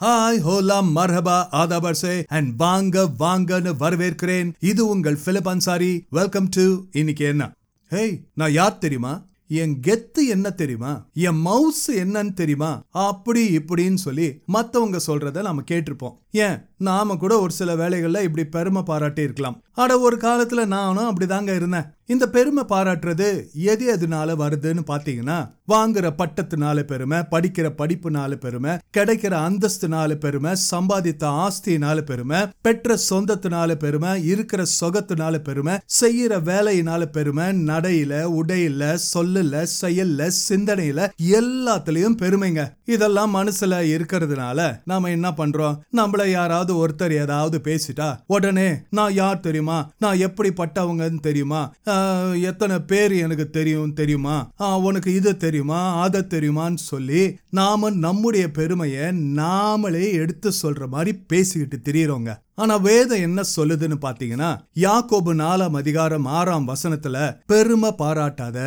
Hi Hola மர்ஹபா ஆதாபர்சே and வாங்க வாங்கன்னு வரவேற்கிறேன் இது உங்கள் பிலிப் அன்சாரி வெல்கம் டு இன்னைக்கு என்ன ஹேய் நான் யார் தெரியுமா என் கெத்து என்ன தெரியுமா என் மவுஸ் என்னன்னு தெரியுமா அப்படி இப்படின்னு சொல்லி மத்தவங்க சொல்றத நாம கேட்டிருப்போம் ஏன் நாம கூட ஒரு சில வேலைகள்ல இப்படி பெருமை பாராட்டி இருக்கலாம் ஆட ஒரு காலத்துல நானும் அப்படிதாங்க இருந்தேன் இந்த பெருமை பாராட்டுறது எது எதுனால வருதுன்னு பாத்தீங்கன்னா வாங்குற பட்டத்தினால பெருமை படிக்கிற படிப்புனால பெருமை கிடைக்கிற அந்தஸ்துனால பெருமை சம்பாதித்த ஆஸ்தியினால பெருமை பெற்ற சொந்தத்தினால பெருமை இருக்கிற சொகத்தினால பெருமை செய்யற வேலையினால பெருமை நடையில உடையில சொல்லல செயல்ல சிந்தனையில எல்லாத்துலயும் பெருமைங்க. இதெல்லாம் மனசுல இருக்கிறதுனால நாம என்ன பண்றோம்? நம்மள யாராவது ஒருத்தர் ஏதாவது பேசிட்டா உடனே நான் யார் தெரியுமா? நான் எப்படிப்பட்டவங்கன்னு தெரியுமா? ஆஹ், எத்தனை பேர் எனக்கு தெரியும் தெரியுமா? ஆஹ், உனக்கு இது தெரியும். அதை தெரியுமான்னு சொல்லி நாம நம்முடைய பெருமையை நாமளே எடுத்து சொல்ற மாதிரி பேசிக்கிட்டு திரியிறோங்க. ஆனா வேதம் என்ன சொல்லுதுன்னு பாத்தீங்கன்னா யாக்கோபு நாலாம் அதிகாரம் ஆறாம் வசனத்துல பெருமை பாராட்டாத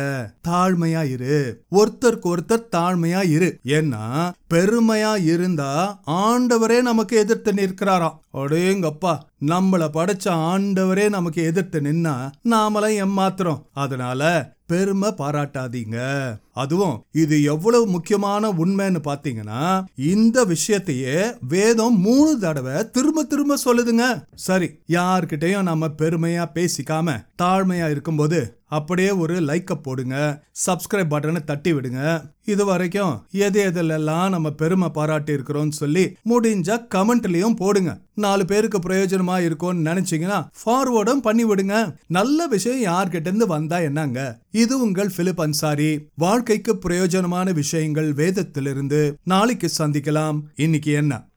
தாழ்மையா இரு. ஒருத்தருக்கு ஒருத்தர் தாழ்மையா இரு. ஏன்னா பெருமையா இருந்தா ஆண்டவரே நமக்கு எதிர்த்து நிற்கிறாராம். அடேங்கப்பா நம்மள படைச்ச ஆண்டவரே நமக்கு எதிர்த்து நின்னா நாமளாம் ஏமாத்துறோம். அதனால பெருமை பாராட்டாதீங்க. அதுவும் இது எவ்வளவு முக்கியமான உண்மைன்னு பாத்தீங்கன்னா இந்த விஷயத்தையே வேதம் மூணு தடவை திரும்ப திரும்ப சொல்லுதுங்க சரி யார்கிட்டயும் நம்ம பெருமையா பேசிக்காம தாழ்மையா இருக்கும்போது அப்படியே ஒரு லைக்க போடுங்க. சப்ஸ்கிரைப் பட்டனை தட்டி விடுங்க. இது வரைக்கும் எது எதுலெல்லாம் நம்ம பெருமை பாராட்டி இருக்கிறோம்னு சொல்லி முடிஞ்சா கமெண்ட்லயும் போடுங்க. நாலு பேருக்கு பிரயோஜனமா இருக்கும்னு நினைச்சீங்கன்னா ஃபார்வர்டும் பண்ணி விடுங்க. நல்ல விஷயம் யார்கிட்ட இருந்து வந்தா என்னங்க? இது உங்கள் பிலிப் அன்சாரி வாழ்க்கைக்கு பிரயோஜனமான விஷயங்கள் வேதத்திலிருந்து. நாளைக்கு சந்திக்கலாம். இன்னைக்கு என்ன?